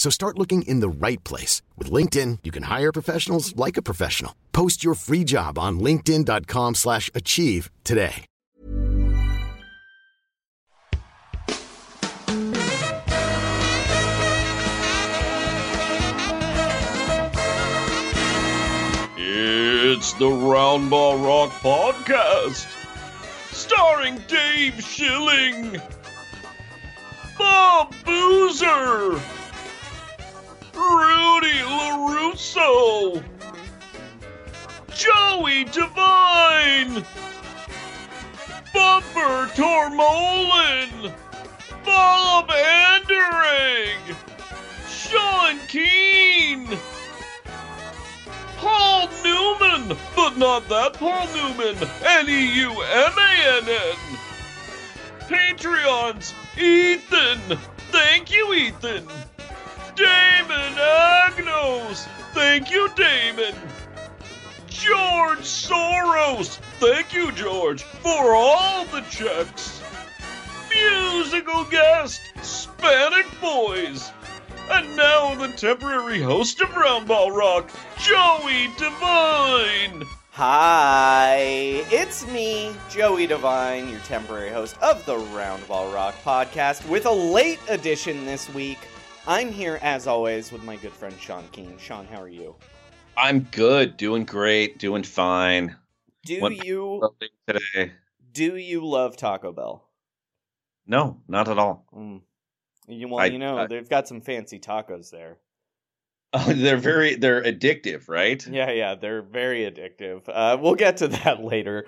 So start looking in the right place. With LinkedIn, you can hire professionals like a professional. Post your free job on linkedin.com slash achieve today. It's the Roundball Rock Podcast, starring Dave Schilling, Bob Boozer, Rudy LaRusso, Joey Devine, Bumper Tormohlen, Bob Anderegg, Sean Keane, Paul Newman, but not that Paul Newman, N-E-U-M-A-N-N. Patreons, Ethan, thank you, Ethan. Damon Agnos, thank you, Damon. George Soros, thank you, George, for all the checks. Musical guest, Hispanic Boys. And now the temporary host of Roundball Rock, Joey Devine. Hi, it's me, Joey Devine, your temporary host of the Roundball Rock podcast, with a late edition this week. I'm here, as always, with my good friend Sean Keane. Sean, how are you? I'm good, doing great, doing fine. Do What- you Today. do you love Taco Bell? No, not at all. Mm. You, well, I- you know I- they've got some fancy tacos there. Oh, they're very they're addictive, right? Yeah, yeah, they're very addictive. Uh, we'll get to that later,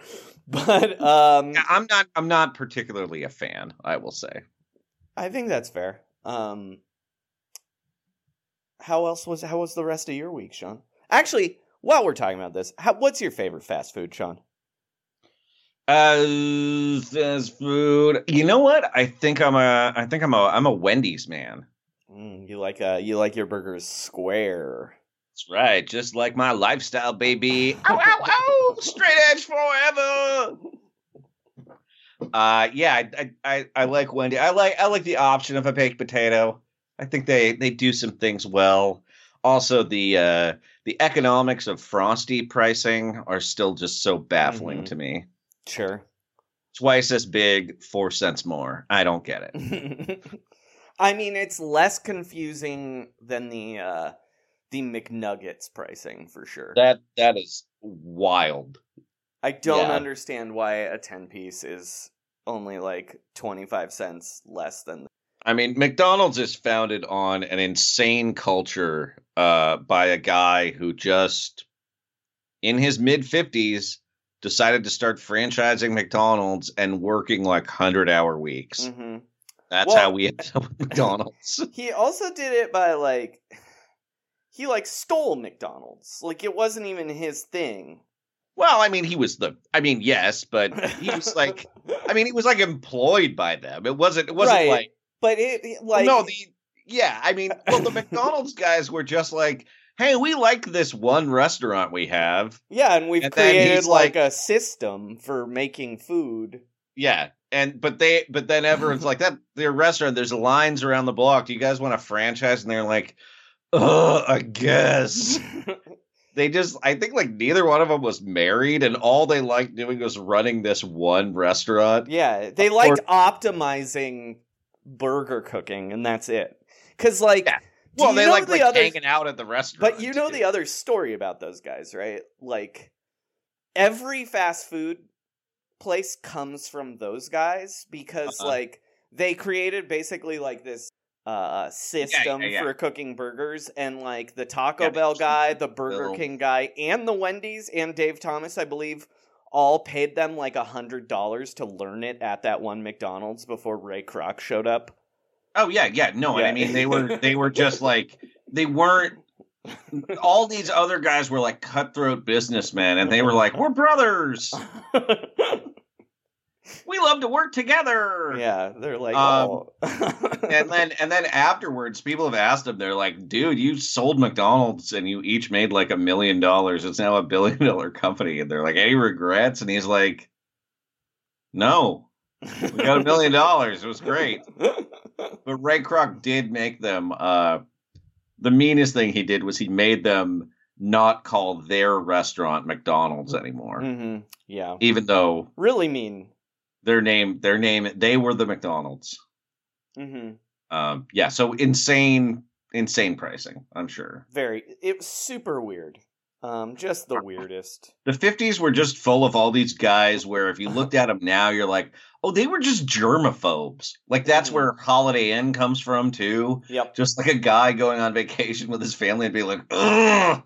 but um, Yeah, I'm not I'm not particularly a fan, I will say. I think that's fair. Um, how else was how was the rest of your week, Sean? Actually, while we're talking about this, how, what's your favorite fast food, Sean? Uh, fast food. You know what? I think I'm a I think I'm a I'm a Wendy's man. Mm, you like uh, you like your burgers square. That's right, just like my lifestyle, baby. ow, ow, ow! Straight edge forever. Uh, yeah, I, I, I, I like Wendy. I like, I like the option of a baked potato. I think they, they do some things well. Also, the, uh, the economics of Frosty pricing are still just so baffling Mhm. to me. Sure. Twice as big, four cents more. I don't get it. I mean, it's less confusing than the uh, the McNuggets pricing for sure. That, that is wild. I don't yeah. understand why a ten piece is only like twenty five cents less than. I mean, McDonald's is founded on an insane culture uh, by a guy who just, in his mid 50s, decided to start franchising McDonald's and working like 100 hour weeks. hmm That's Well- how we ended up with McDonald's. He also did it by like he like stole McDonald's. Like it wasn't even his thing. well, I mean, he was the, I mean, yes, but he was like, I mean, he was like employed by them. It wasn't, it wasn't Right. like, but it like no, the, yeah, I mean, well, the McDonald's guys were just like, hey, we like this one restaurant we have. yeah, and we've and created like, like- a system for making food. Yeah. And but they but then everyone's like that their restaurant, there's lines around the block. Do you guys want a franchise? And they're like, oh, I guess. they just I think like neither one of them was married, and all they liked doing was running this one restaurant. Yeah, they liked optimizing burger cooking, and that's it. Because like, Yeah. Well, they like, the like other- hanging out at the restaurant. But you know too. the other story about those guys, right? Like every fast food place comes from those guys because Uh-huh. like they created basically like this uh system yeah, yeah. for cooking burgers and like the Taco Bell guy, the Burger Bill. King guy, and the Wendy's and Dave Thomas, I believe, all paid them like a hundred dollars to learn it at that one McDonald's before Ray Kroc showed up. Oh yeah, yeah. No, Yeah. I mean they were they were just like they weren't all these other guys were like cutthroat businessmen and they were like, We're brothers. We love to work together. yeah, they're like, Um, oh. And then and then afterwards people have asked him, they're like, dude, you sold McDonald's and you each made like a million dollars. It's now a billion dollar company. And they're like, any regrets? And he's like, No. We got a million dollars. It was great. But Ray Kroc did make them. Uh, the meanest thing he did was he made them not call their restaurant McDonald's anymore, hmm Yeah, even though really mean. Their name, their name, they were the McDonald's. hmm Um, yeah, so insane, insane pricing. I'm sure Very. It was super weird. Um, just the weirdest. the 50s were just full of all these guys. Where if you looked at them now, you're like, oh, they were just germaphobes. Like that's Mhm. where Holiday Inn comes from too. Yep. just like a guy going on vacation with his family and be like, ugh,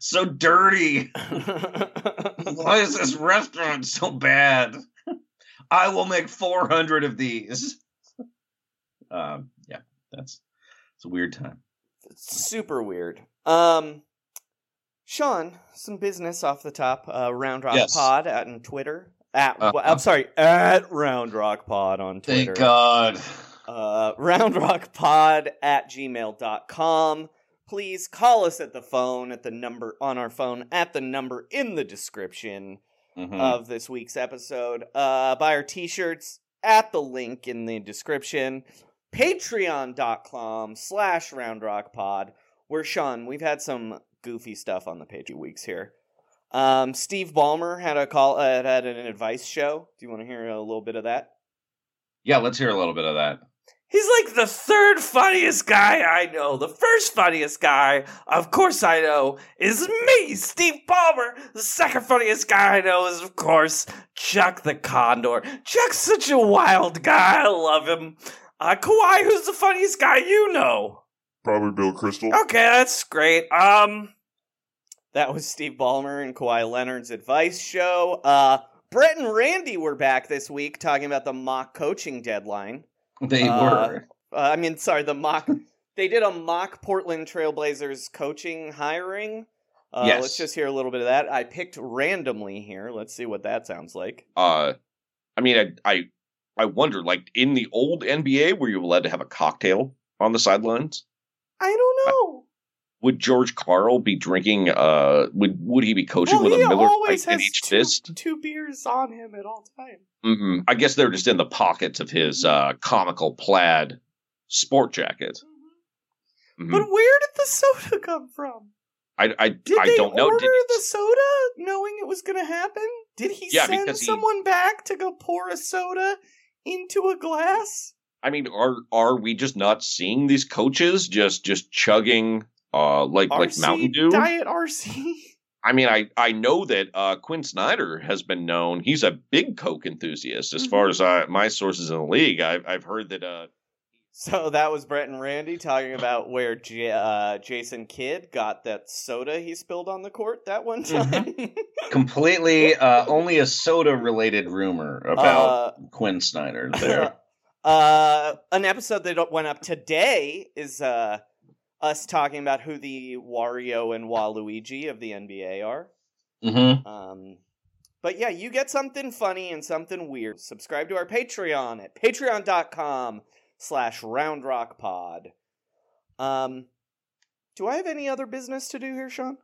so dirty. Why is this restaurant so bad? I will make 400 of these. Um, yeah, that's it's a weird time. It's super weird. Um, Sean, some business off the top. Uh, Round Rock Yes. Pod at on Twitter. At Uh-huh. I'm sorry, at Round Rock Pod on Twitter. Thank God. uh, roundrockpod at gmail.com. Please call us at the phone, at the number on our phone, at the number in the description Mhm. of this week's episode. Uh, buy our t shirts at the link in the description. Patreon.com slash roundrockpod. Where Sean, we've had some goofy stuff on the page few weeks here. Um, Steve Ballmer had a call, uh, had an advice show. Do you want to hear a little bit of that? yeah, let's hear a little bit of that. He's like the third funniest guy I know. The first funniest guy, of course I know, is me, Steve Ballmer. The second funniest guy I know is, of course, Chuck the Condor. Chuck's such a wild guy. I love him. Uh, Kawhi, who's the funniest guy you know? Probably Bill Crystal. Okay, that's great. Um, That was Steve Ballmer and Kawhi Leonard's advice show. Uh, Brett and Randy were back this week talking about the mock coaching deadline. They Uh, were. Uh, I mean, sorry, the mock. they did a mock Portland Trailblazers coaching hiring. Uh, Yes. Let's just hear a little bit of that. I picked randomly here. Let's see what that sounds like. uh i mean i i i wonder like in the old nba were you allowed to have a cocktail on the sidelines I don't know. Would george karl be drinking uh would would he be coaching well, with a miller Lite in each two, fist two beers on him at all times. hmm i guess they're just in the pockets of his uh comical plaid sport jacket Mhm. But where did the soda come from? i i, Did I they don't know Did he order Did- the soda knowing it was going to happen? Did he Yeah, send because he- someone back to go pour a soda into a glass? I mean, are are we just not seeing these coaches just just chugging uh like like Mountain Dew? Diet RC. I mean, I I know that uh Quin Snyder has been known. He's a big Coke enthusiast. As far as Mm-hmm. uh, my sources in the league, I've I've heard that uh So that was Brett and Randy talking about where J- uh, Jason Kidd got that soda he spilled on the court that one time. Completely, uh, only a soda related rumor about Uh, Quin Snyder there. uh, an episode that went up today is uh, us talking about who the Wario and Waluigi of the NBA are. hmm Um, but yeah, you get something funny and something weird. Subscribe to our Patreon at patreon.com slash roundrockpod. Um, do I have any other business to do here, Sean?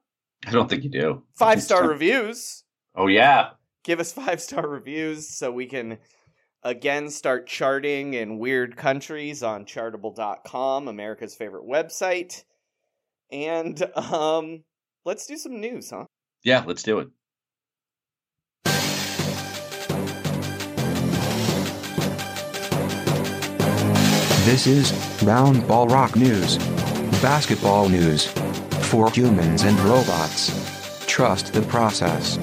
I don't think you do. Five star reviews. Oh yeah. Give us five star reviews so we can again start charting in weird countries on chartable.com, America's favorite website. And um let's do some news, huh? Yeah, let's do it. This is Round Ball Rock News. Basketball news. For humans and robots. Trust the process.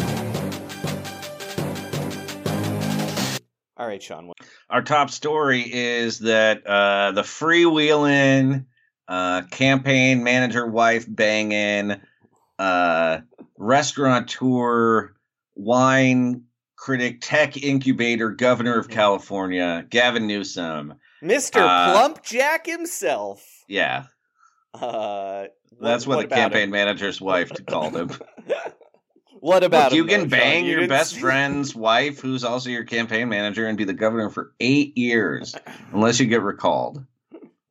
Right, Sean. what- Our top story is that uh, the freewheeling uh, campaign manager wife banging uh, restaurateur wine critic tech incubator governor of California Gavin Newsom. Mr. Uh, Plump Jack himself. Yeah, Uh that's what, the campaign him? manager's wife called him. what about Look, you can though, bang You your best see- friend's wife, who's also your campaign manager, and be the governor for eight years, unless you get recalled.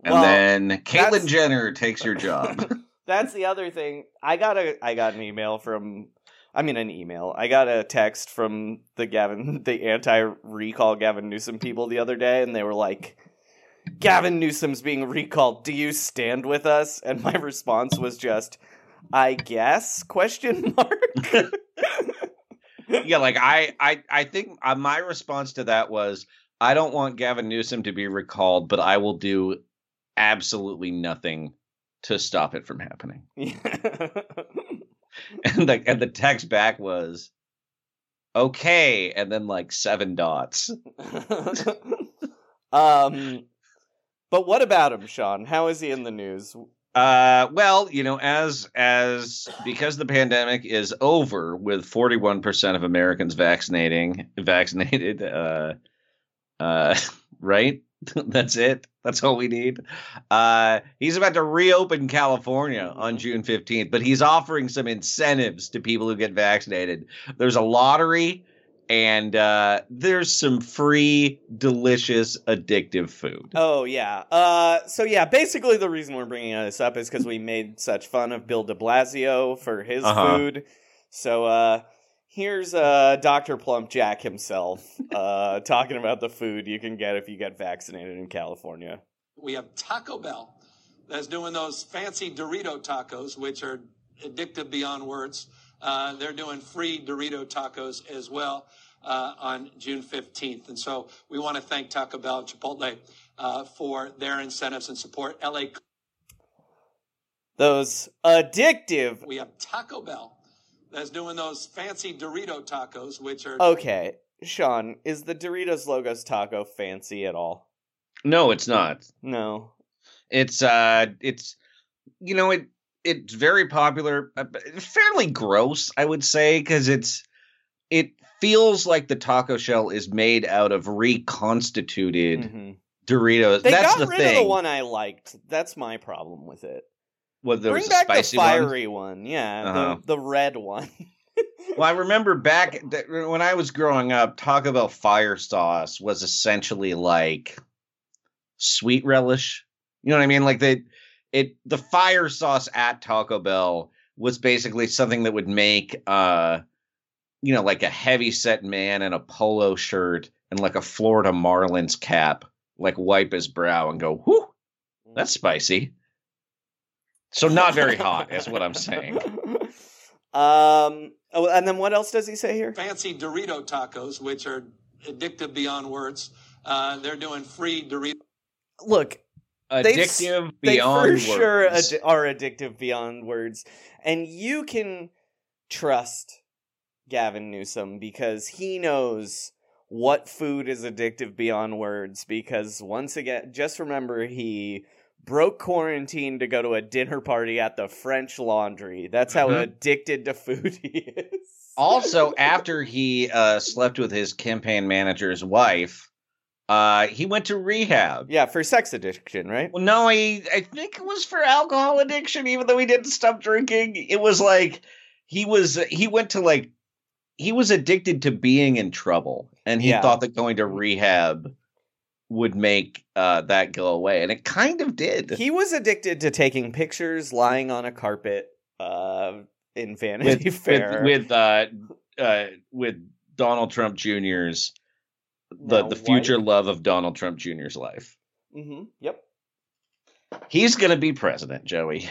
And Well, then Caitlyn that's- Jenner takes your job. That's the other thing. I got a I got an email from I mean an email. I got a text from the Gavin the anti-recall Gavin Newsom people the other day and they were like Gavin Newsom's being recalled. Do you stand with us? And my response was just I guess question mark. yeah, like I, I, I think uh, my response to that was, I don't want Gavin Newsom to be recalled, but I will do absolutely nothing to stop it from happening. And the and the text back was, okay, and then like seven dots. um but what about him, Sean? How is he in the news? Uh, well, you know, as as because the pandemic is over, with forty one percent of Americans vaccinating vaccinated, uh, uh, right? That's it. That's all we need. Uh, he's about to reopen California on June fifteenth, but he's offering some incentives to people who get vaccinated. There's a lottery. And uh, there's some free, delicious, addictive food. Oh yeah. Uh, so yeah, basically the reason we're bringing this up is because we made such fun of Bill De Blasio for his Uh-huh. food. So uh, here's uh, Doctor Plump Jack himself uh, talking about the food you can get if you get vaccinated in California. We have Taco Bell that's doing those fancy Dorito tacos, which are addictive beyond words. Uh, they're doing free Dorito tacos as well uh, on June 15th. And so we want to thank Taco Bell and Chipotle uh, for their incentives and support. LA, Those addictive. we have Taco Bell that's doing those fancy Dorito tacos, which are Okay, Sean, is the Doritos Locos taco fancy at all? No, it's not. No. It's uh it's you know it it's very popular uh, fairly gross I would say cuz it's it feels like the taco shell is made out of reconstituted Mhm. Doritos. They That's got the rid thing. of the one I liked. That's my problem with it. What, there Bring back the spicy one? fiery one. Yeah, Uh-huh. the the red one. Well, I remember back when I was growing up, Taco Bell fire sauce was essentially like sweet relish. You know what I mean? Like they, it the fire sauce at Taco Bell was basically something that would make uh, you know, like a heavy set man in a polo shirt and like a Florida Marlins cap, like wipe his brow and go, "Whoo, that's spicy." So not very hot, is what I'm saying. Um. Oh, and then what else does he say here? fancy Dorito tacos, which are addictive beyond words. Uh, they're doing free Dorito. Look, they s- Addictive they beyond for words. sure addi- are addictive beyond words, and you can trust Gavin Newsom because he knows what food is addictive beyond words. Because once again, just remember he broke quarantine to go to a dinner party at the French Laundry. That's how Mhm. addicted to food he is. also, after he uh, slept with his campaign manager's wife, uh, he went to rehab. Yeah, for sex addiction, right? Well, no, I I think it was for alcohol addiction. Even though he didn't stop drinking, it was like he was he went to like he was addicted to being in trouble, and he Yeah. thought that going to rehab would make uh, that go away, and it kind of did. He was addicted to taking pictures lying on a carpet uh, in Vanity with Fair. with with uh, uh, with Donald Trump Jr.'s the Now the future wife. love of Donald Trump Jr.'s life. Mm-hmm. Yep. He's going to be president, Joey.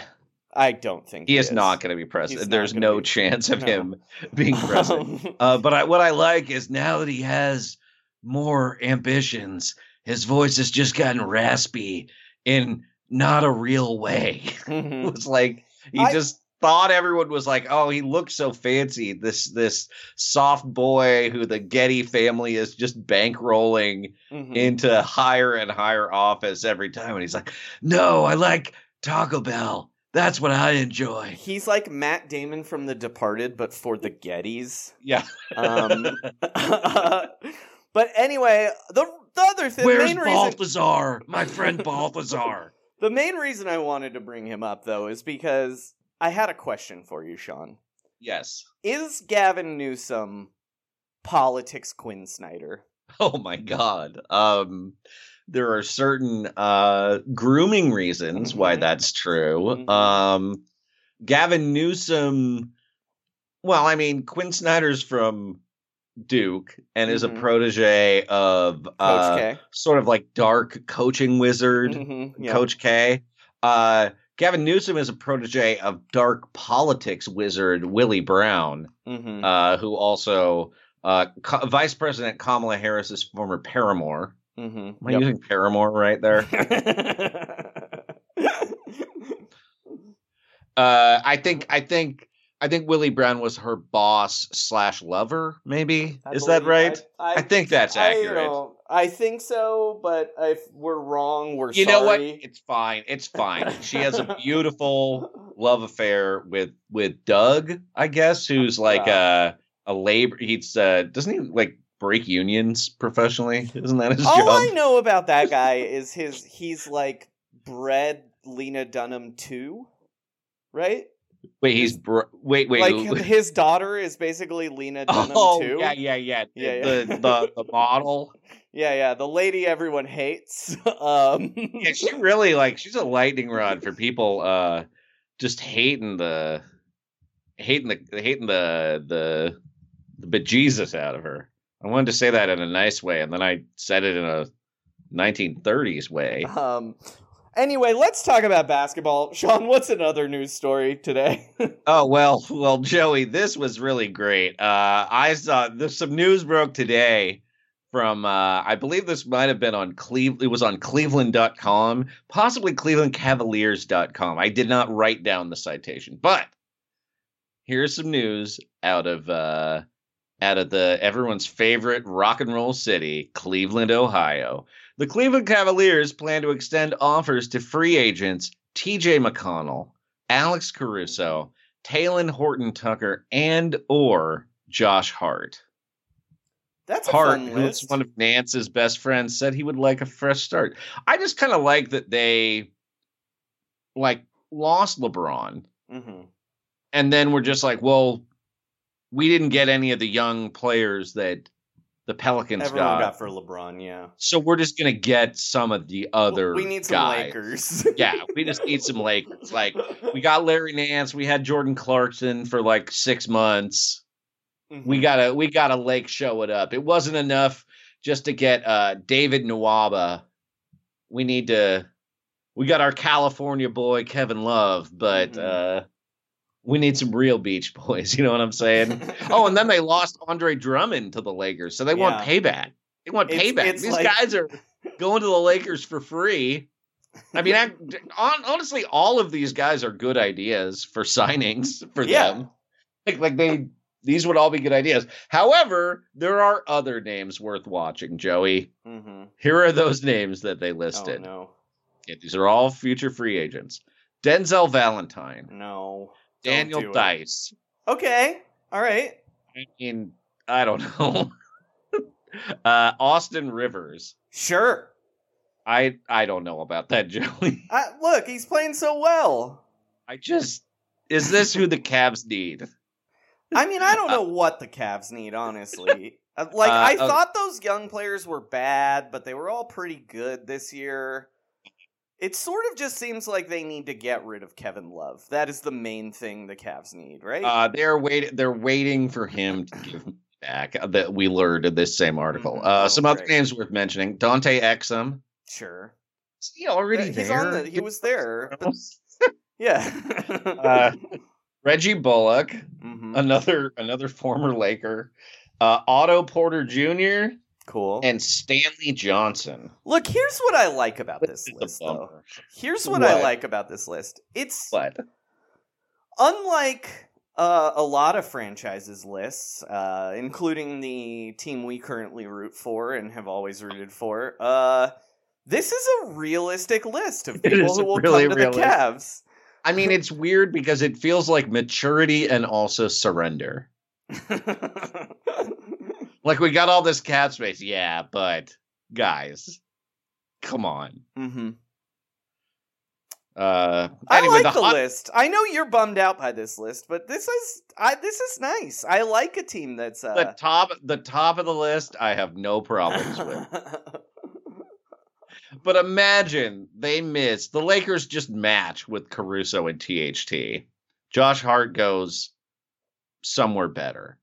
I don't think He is not going to be president. There's no be- chance of no. him being president. Um, uh, but I, what I like is now that he has more ambitions, his voice has just gotten raspy in not a real way. mhm. it was like he I- just thought everyone was like, "Oh, he looks so fancy." This this soft boy who the Getty family is just bankrolling Mhm. into higher and higher office every time, and he's like, "No, I like Taco Bell. That's what I enjoy." He's like Matt Damon from The Departed, but for the Gettys. Yeah. Um, but anyway, the the other thing, Where's main reason, Balthazar, my friend Balthazar? the main reason I wanted to bring him up though is because I had a question for you, Sean. yes. Is Gavin Newsom politics Quin Snyder? Oh my god. Um there are certain uh grooming reasons why Mhm. that's true. Mhm. Um Gavin Newsom well, I mean Quin Snyder's from Duke and is a Mhm. protege of uh sort of like dark coaching wizard Mhm, yeah. Coach K. Uh Gavin Newsom is a protege of dark politics wizard Willie Brown Mhm. uh, who also uh, Co- Vice President Kamala Harris's former paramour. Mhm. Am I using paramour right there? uh, I think I think I think Willie Brown was her boss slash lover. Maybe I is that right? I, I think that's I accurate. I think so, but if we're wrong, we're You sorry. know what? It's fine. It's fine. She has a beautiful love affair with with Doug, I guess, who's like a a labor. He's uh, doesn't he like break unions professionally? Isn't that his All job? I know about that guy is his he's like bred Lena Dunham too, right? Wait, he's br- wait, wait. like wait. his daughter is basically Lena Dunham oh, too. yeah, yeah, yeah. Yeah, yeah. The, the the model. Yeah, yeah. The lady everyone hates. um, Yeah, she really like she's a lightning rod for people uh just hating the hating the hating the the the bejesus out of her. I wanted to say that in a nice way, and then I said it in a 1930s way. um. Anyway, let's talk about basketball. Sean, what's another news story today? Oh well, well, Joey, this was really great. Uh, I saw there's some news broke today from uh, I believe this might have been on Cleve. It was on Cleveland.com, possibly ClevelandCavaliers.com. I did not write down the citation, but here's some news out of uh, out of the everyone's favorite rock and roll city, Cleveland, Ohio. The Cleveland Cavaliers plan to extend offers to free agents T.J. McConnell, Alex Caruso, Talen Horton Tucker, and or Josh Hart. That's a Hart, fun who's one of Nance's best friends, said he would like a fresh start. I just kind of like that they like lost LeBron hmm and then we're just like, well, we didn't get any of the young players that the Pelicans Everyone got. got for LeBron, yeah. so we're just gonna get some of the other. we need some guys. Lakers. yeah, we just need some Lakers. Like we got Larry Nance, we had Jordan Clarkson for like six months. We Mhm. gotta we gotta Lake show it up. It wasn't enough just to get uh David Nwaba. We need to we got our California boy Kevin Love, but Mhm. uh we need some real Beach Boys, you know what I'm saying? oh, and then they lost Andre Drummond to the Lakers, so they want payback. They want payback. it's These like- guys are going to the Lakers for free. I mean, I, hon- honestly, all of these guys are good ideas for signings for Yeah. them. Like, like they, these would all be good ideas. However, there are other names worth watching. Joey, hmm here are those names that they Oh listed. no, Okay, these are all future free agents: Denzel Valentine, no. Daniel do it. Dice. Okay, all right. I mean, I don't know. uh, Austin Rivers. Sure. I I don't know about that, Joey. Look, he's playing so well. I just is this who the Cavs need? I mean, I don't know what the Cavs need, honestly. Uh, Like, Uh, I uh, thought those young players were bad, but they were all pretty good this year. It sort of just seems like they need to get rid of Kevin Love. That is the main thing the Cavs need, right? Uh, they're waiting. They're waiting for him to give back uh, that we learned in this same article. Mhm. Uh, Oh, some other names worth mentioning: Dante Exum. Sure. Is he already Yeah, there? He's on the, he was there. But, yeah. Reggie Bullock, Mhm. another another former Laker, uh, Otto Porter Jr. Cool. and Stanley Johnson. Look, here's what I like about this This list, though. Here's what, I like about this list. It's What? unlike uh, a lot of franchises lists, uh, including the team we currently root for and have always rooted for. Uh, this is a realistic list of people who will really come to realistic. the Cavs. I mean, it's weird because it feels like maturity and also surrender. Like we got all this cap space, yeah, but guys, come on. hmm Uh, I anyway, like the, hot- list. I know you're bummed out by this list, but this is I, this is nice. I like a team that's uh, the top, the top of the list, I have no problems with. But imagine they miss the Lakers just match with Caruso and THT. Josh Hart goes somewhere better.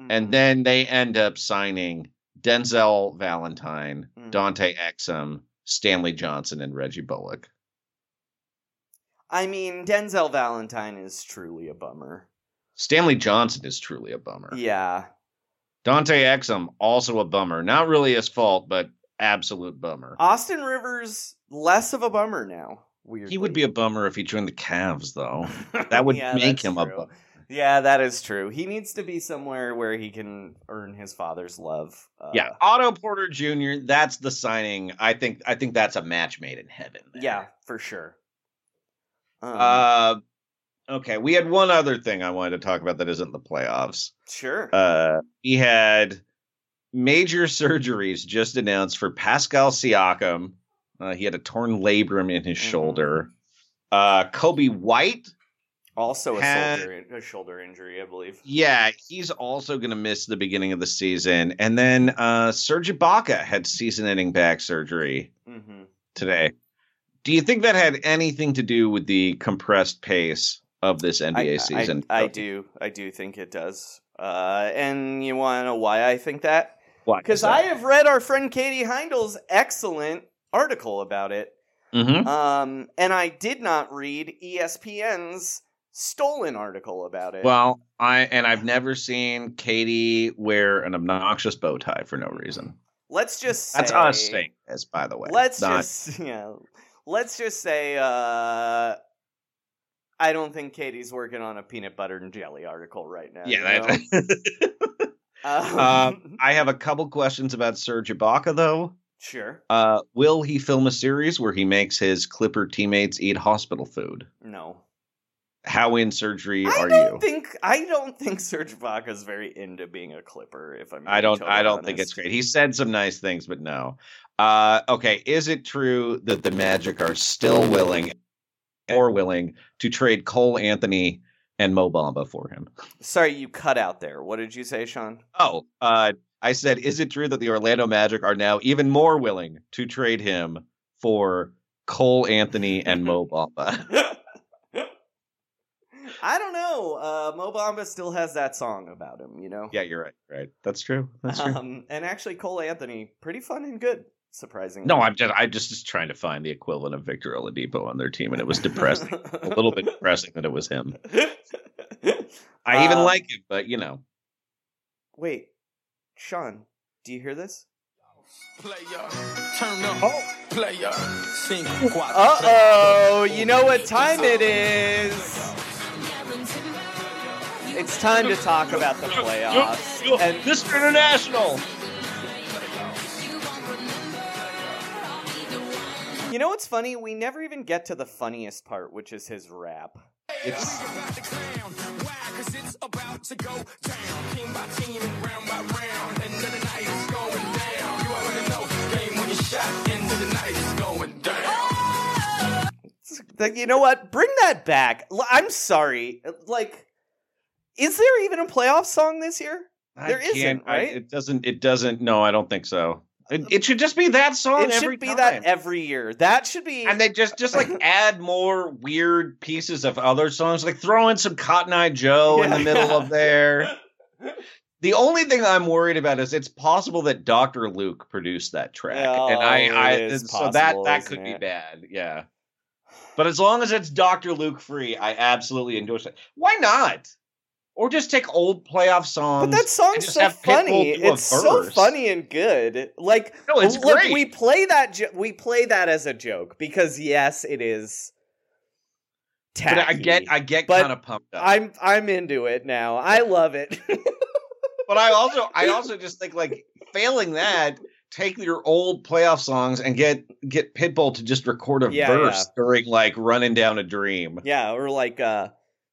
Mhm. And then they end up signing Denzel Valentine, Mhm. Dante Exum, Stanley Johnson, and Reggie Bullock. I mean, Denzel Valentine is truly a bummer. Stanley Johnson is truly a bummer. Yeah. Dante Exum, also a bummer. Not really his fault, but absolute bummer. Austin Rivers less of a bummer now. Weirdly. He would be a bummer if he joined the Cavs, though. That would Yeah, make him a true. bummer. Yeah, that is true. He needs to be somewhere where he can earn his father's love. Uh, yeah, Otto Porter Jr. That's the signing. I think. I think that's a match made in heaven. there. Yeah, for sure. Um, Uh, okay. We had one other thing I wanted to talk about that isn't the playoffs. sure. Uh, we had major surgeries just announced for Pascal Siakam. Uh, he had a torn labrum in his Mhm. shoulder. Uh, Coby White. also a had- shoulder a shoulder injury, I believe. Yeah, he's also going to miss the beginning of the season. And then uh, Serge Ibaka had season-ending back surgery hmm today. Do you think that had anything to do with the compressed pace of this NBA I, season? I, I do. I do think it does. Uh, and you want to know why I think that? Because I have read our friend Katie Heindl's excellent article about it. hmm Um, and I did not read ESPN's stolen article about it. Well, I and I've never seen Katie wear an obnoxious bow tie for no reason. let's just say, That's us saying this, by the way. Let's Not- just yeah. Let's just say uh I don't think Katie's working on a peanut butter and jelly article right now. you yeah. know? Um, Um, I have a couple questions about Serge Ibaka, though. sure. Uh, will he film a series where he makes his Clipper teammates eat hospital food? No. How in surgery I are you? think I don't think Serge Ibaka's very into being a Clipper. If I'm, I don't. I don't think it's great. He said some nice things, but no. Uh, okay, is it true that the Magic are still willing or willing to trade Cole Anthony and Mo Bamba for him? Sorry, you cut out there. What did you say, Sean? Oh, uh, I said, is it true that the Orlando Magic are now even more willing to trade him for Cole Anthony and Mo Bamba? I don't know. Uh, Mo Bamba still has that song about him, you know. yeah, you're right. Right, that's true. That's true. Um, and actually, Cole Anthony, pretty fun and good, surprisingly. no, I'm just, I just just trying to find the equivalent of Victor Oladipo on their team, and it was depressing. a little bit depressing that it was him. I even Um, like it, but you know. Wait, Sean, do you hear this? Player, turn up. Player, sing Uh oh, you know what time it is. It's time to talk about the playoffs. And Mr. International. You know what's funny? We never even get to the funniest part, which is his rap. It's it's about to go down. Team by team round by round. End the night is going down. You already know. Game when you shot. End the night is going down. Like, you know what? Bring that back. I'm sorry. Like, is there even a playoff song this year? I There can't- isn't, I- right? it doesn't. It doesn't. No, I don't think so. It, it should just be that song It should be time. that every year. That should be. and they just just like add more weird pieces of other songs, like throw in some Cotton Eye Joe in the Yeah. middle of there. The only thing I'm worried about is it's possible that Dr. Luke produced that track, and I, Oh, I it is so that possible, that could be bad. Yeah, but as long as it's Dr. Luke free, I absolutely endorse it. Why not? Or just take old playoff songs. But that song's so funny. It's so funny and good. Like, No, it's look, great. we play that. Jo- we play that as a joke because yes, it is. But I get, I get kind of pumped up. I'm I'm into it now. I love it. But I also, I also just think like failing that, take your old playoff songs and get get Pitbull to just record a Yeah, verse yeah. during like "Running Down a Dream." yeah, or like uh,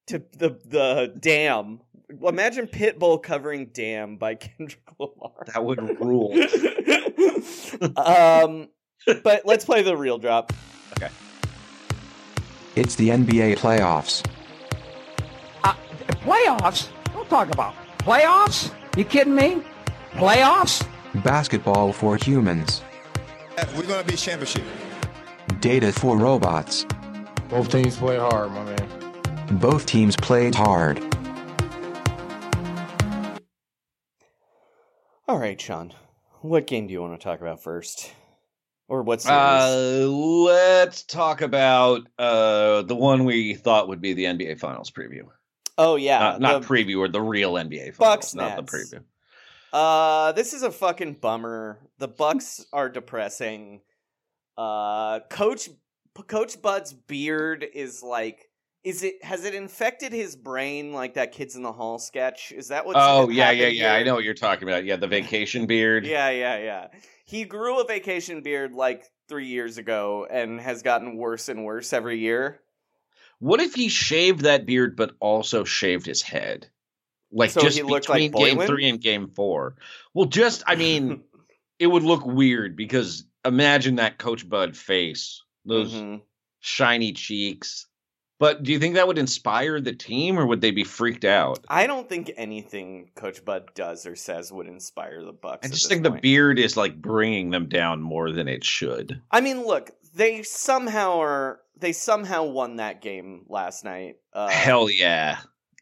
to the the damn. Imagine Pitbull covering "Damn" by Kendrick Lamar. That would rule. um, but let's play the real drop. Okay. It's the NBA playoffs. Playoffs? Don't talk about playoffs. You kidding me? Playoffs? Basketball for humans. We're gonna be championship. Data for robots. Both teams play hard, my man. Both teams played hard. All right, Sean. What game do you want to talk about first? Or what series? Uh, let's talk about uh the one we thought would be the NBA Finals preview. oh yeah, not not the- preview or the real NBA Finals, Bucks not the preview. Uh, this is a fucking bummer. The Bucks are depressing. Uh, Coach Coach Bud's beard is like. Is it has it infected his brain like that kids in the hall sketch? Is that what Oh yeah, yeah, yeah. I know what you're talking about. Yeah, the vacation beard. Yeah, yeah, yeah. He grew a vacation beard like three years ago and has gotten worse and worse every year. What if he shaved that beard but also shaved his head? Like So just he looked like between game Boylen? three and game four. Well, just I mean, it would look weird because imagine that Coach Bud face, those Mhm. shiny cheeks. But do you think that would inspire the team, or would they be freaked out? I don't think anything Coach Bud does or says would inspire the Bucks. I just think the beard is like bringing them down more than it should. I mean, look, they somehow are they somehow won that game last night. Uh, Hell yeah,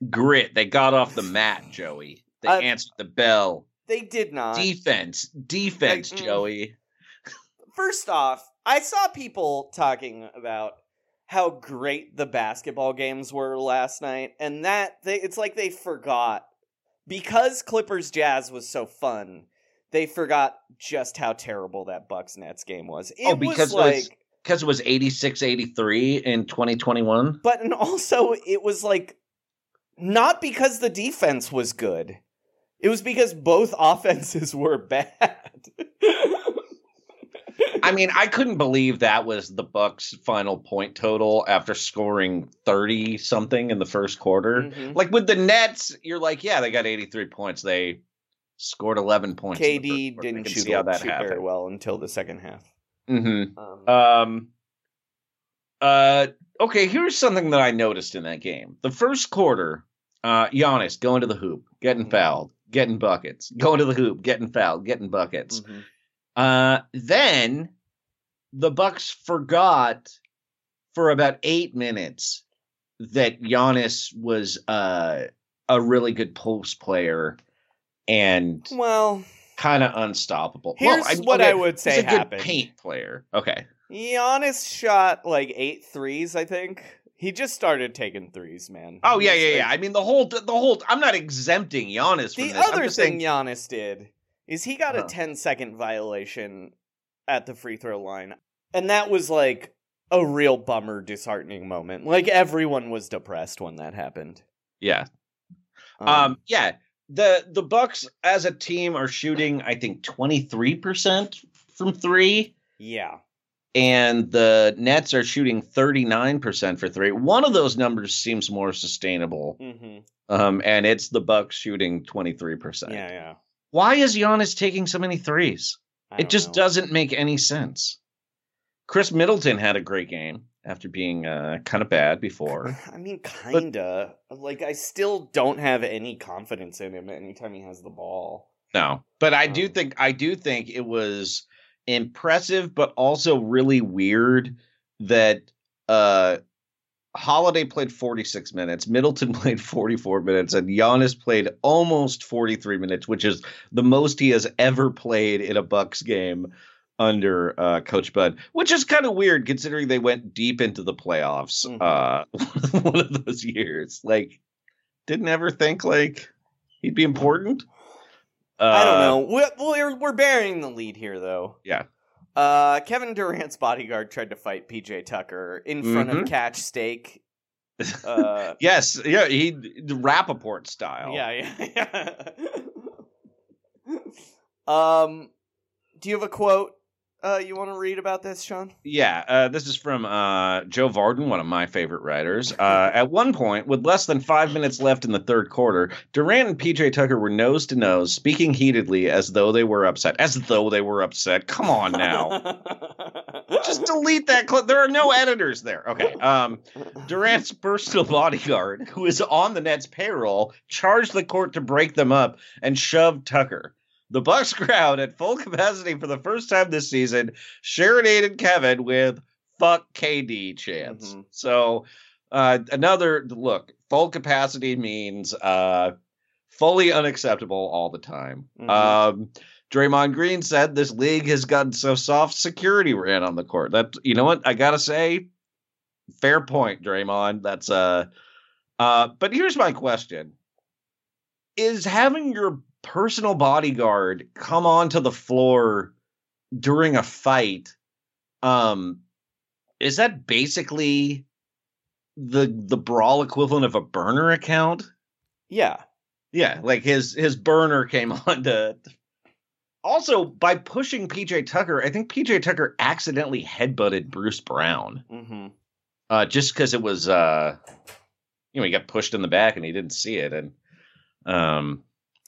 grit! They got off the mat, Joey. They Uh, answered the bell. they did not. Defense, defense, Like. Joey. First off, I saw people talking about how great the basketball games were last night, and that they it's like they forgot because Clippers Jazz was so fun. They forgot just how terrible that Bucks Nets game was. It oh, because was it like was because it was 86-83 in 2021. but and also it was like not because the defense was good. It was because both offenses were bad. I mean, I couldn't believe that was the Bucks' final point total after scoring 30 something in the first quarter. Mhm. Like with the Nets, you're like, yeah, they got 83 points. They scored 11 points. KD first quarter. I didn't shoot, see how that shoot very well until the second half. Mm-hmm. Um, Um. Uh. Okay. Here's something that I noticed in that game. The first quarter, uh, Giannis going to the hoop, getting Mhm. fouled, getting buckets, going to the hoop, getting fouled, getting buckets. mhm. Uh. Then the Bucks forgot for about eight minutes that Giannis was uh a really good post player and Well, kind of unstoppable. Here's what I would say he's a good happened. paint player. Okay. Giannis shot like eight threes, I think. He just started taking threes, man. Oh yeah, yeah, yeah. I mean the whole the whole. I'm not exempting Giannis from The this. I'm other thing saying, Giannis did is he got Uh-huh. a 10 second violation at the free throw line. And that was like a real bummer, disheartening moment. Like everyone was depressed when that happened. yeah, um, yeah. The the Bucks as a team are shooting, I think, 23 percent from three, yeah. and the Nets are shooting 39 percent for three. One of those numbers seems more sustainable, hmm um, and it's the Bucks shooting 23 percent. Yeah, yeah. Why is Giannis taking so many threes? I It just know. doesn't make any sense. Khris Middleton had a great game after being uh, kind of bad before. I mean, kinda. like, I still don't have any confidence in him anytime he has the ball. No, but I do Um, think I do think it was impressive, but also really weird that uh, Holiday played 46 minutes, Middleton played 44 minutes, and Giannis played almost 43 minutes, which is the most he has ever played in a Bucks game under uh, Coach Bud, which is kind of weird considering they went deep into the playoffs Mhm. uh, one of those years. Like, didn't ever think like he'd be important. Uh, I don't know. We're, we're we're burying the lead here, though. Yeah. Uh, Kevin Durant's bodyguard tried to fight PJ Tucker in front of Mhm. Catch Steak. Uh, Yes, yeah, he Rapaport style. yeah, yeah, yeah. um, do you have a quote uh, you want to read about this, Sean? Yeah, uh, this is from uh, Joe Vardon, one of my favorite writers. Uh, at one point, with less than five minutes left in the third quarter, Durant and PJ Tucker were nose to nose, speaking heatedly as though they were upset. As though they were upset. Come on now. Just delete that clip. There are no editors there. Okay. Um, Durant's personal bodyguard, who is on the Nets payroll, charged the court to break them up and shoved Tucker. The Bucks crowd at full capacity for the first time this season serenaded Kevin with "fuck KD" chants. Mm-hmm. So uh, another look. Full capacity means uh, fully unacceptable all the time. Mhm. Um, Draymond Green said this league has gotten so soft, security ran on the court. That you know what I gotta say, fair point, Draymond. That's uh, uh. But here's my question: Is having your personal bodyguard come onto the floor during a fight, um, is that basically the the brawl equivalent of a burner account? Yeah. Yeah, like his his burner came on to. Also, by pushing PJ Tucker, I think PJ Tucker accidentally headbutted Bruce Brown. Mm-hmm. Uh, just because it was, uh, you know, he got pushed in the back and he didn't see it, and um,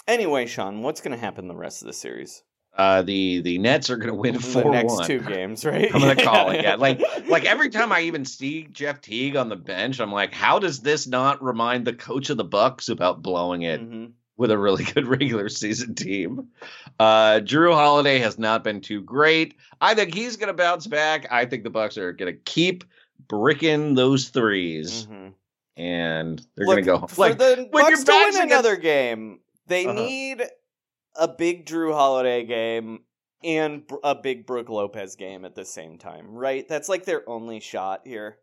Anyway, Sean, what's going to happen the rest of the series? uh, the the Nets are going to win The four next one. two games, right? I'm gonna call it. Yeah, like like every time I even see Jeff Teague on the bench, I'm like, how does this not remind the coach of the Bucks about blowing it Mhm. with a really good regular season team? Uh, Jrue Holiday has not been too great. I think he's gonna bounce back. I think the Bucks are gonna keep bricking those 3s Mhm. and they're gonna go home. Like the when your Bucks to back's another game, they Uh-huh. need a big Jrue Holiday game and a big Brooke Lopez game at the same time, right? That's like their only shot here.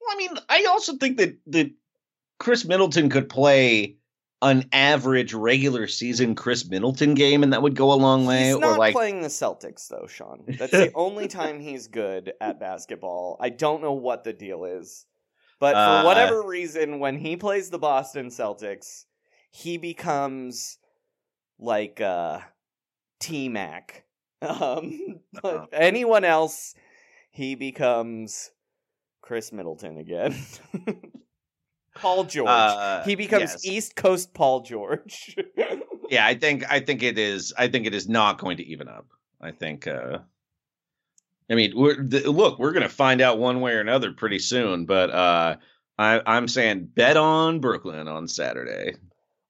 Well, I mean, I also think that that Khris Middleton could play an average regular season Khris Middleton game, and that would go a long way. He's not like, playing the Celtics though, Sean. That's the only time he's good at basketball. I don't know what the deal is. But for Uh, whatever reason, when he plays the Boston Celtics, he becomes like uh T Mac. Um but Uh-huh. anyone else, he becomes Khris Middleton again. Paul George. Uh, he becomes yes. East Coast Paul George. yeah, I think I think it is. I think it is not going to even up. I think. uh I mean, we're, th- look, we're going to find out one way or another pretty soon. But uh I, I'm saying bet on Brooklyn on Saturday.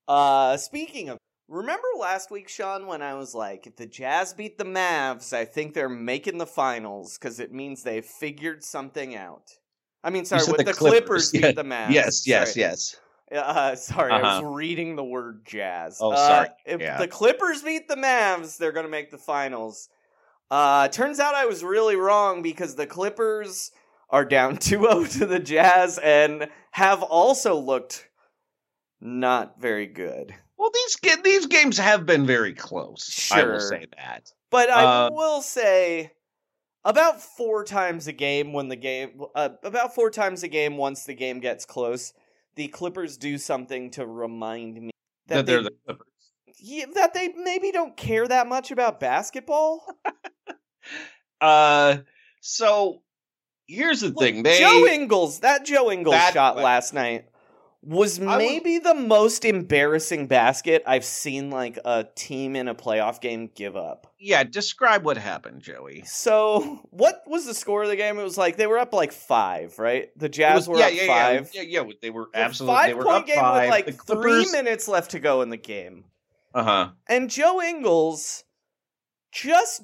Uh, speaking of, remember last week, Sean, when I was like, if the Jazz beat the Mavs, I think they're making the finals because it means they figured something out. I mean, sorry, with the the, Clippers, Clippers. beat the Mavs. Yes, yes, Sorry. yes. Uh, sorry, I Uh-huh. was reading the word Jazz. Oh, Uh, sorry. if Yeah. the Clippers beat the Mavs, they're gonna make the finals. Uh, turns out I was really wrong because the Clippers are down 2-0 to the Jazz and have also looked not very good. Well, these these games have been very close. I will say that. But I Uh, will say, about four times a game when the game, uh, about four times a game once the game gets close, the Clippers do something to remind me That, that, they're they, the Clippers. yeah, that they maybe don't care that much about basketball. Uh, so here's the thing. They Joe Ingles, that Joe Ingles That- shot last night was would- maybe the most embarrassing basket I've seen like a team in a playoff game give up. yeah. Describe what happened, Joey. So, what was the score of the game? It was like they were up like five, right? The Jazz was- were yeah, up yeah, five. Yeah, yeah, yeah. They were It was a absolutely. They five were point up game five. with like the three minutes left to go in the game, Uh huh. and Joe Ingles just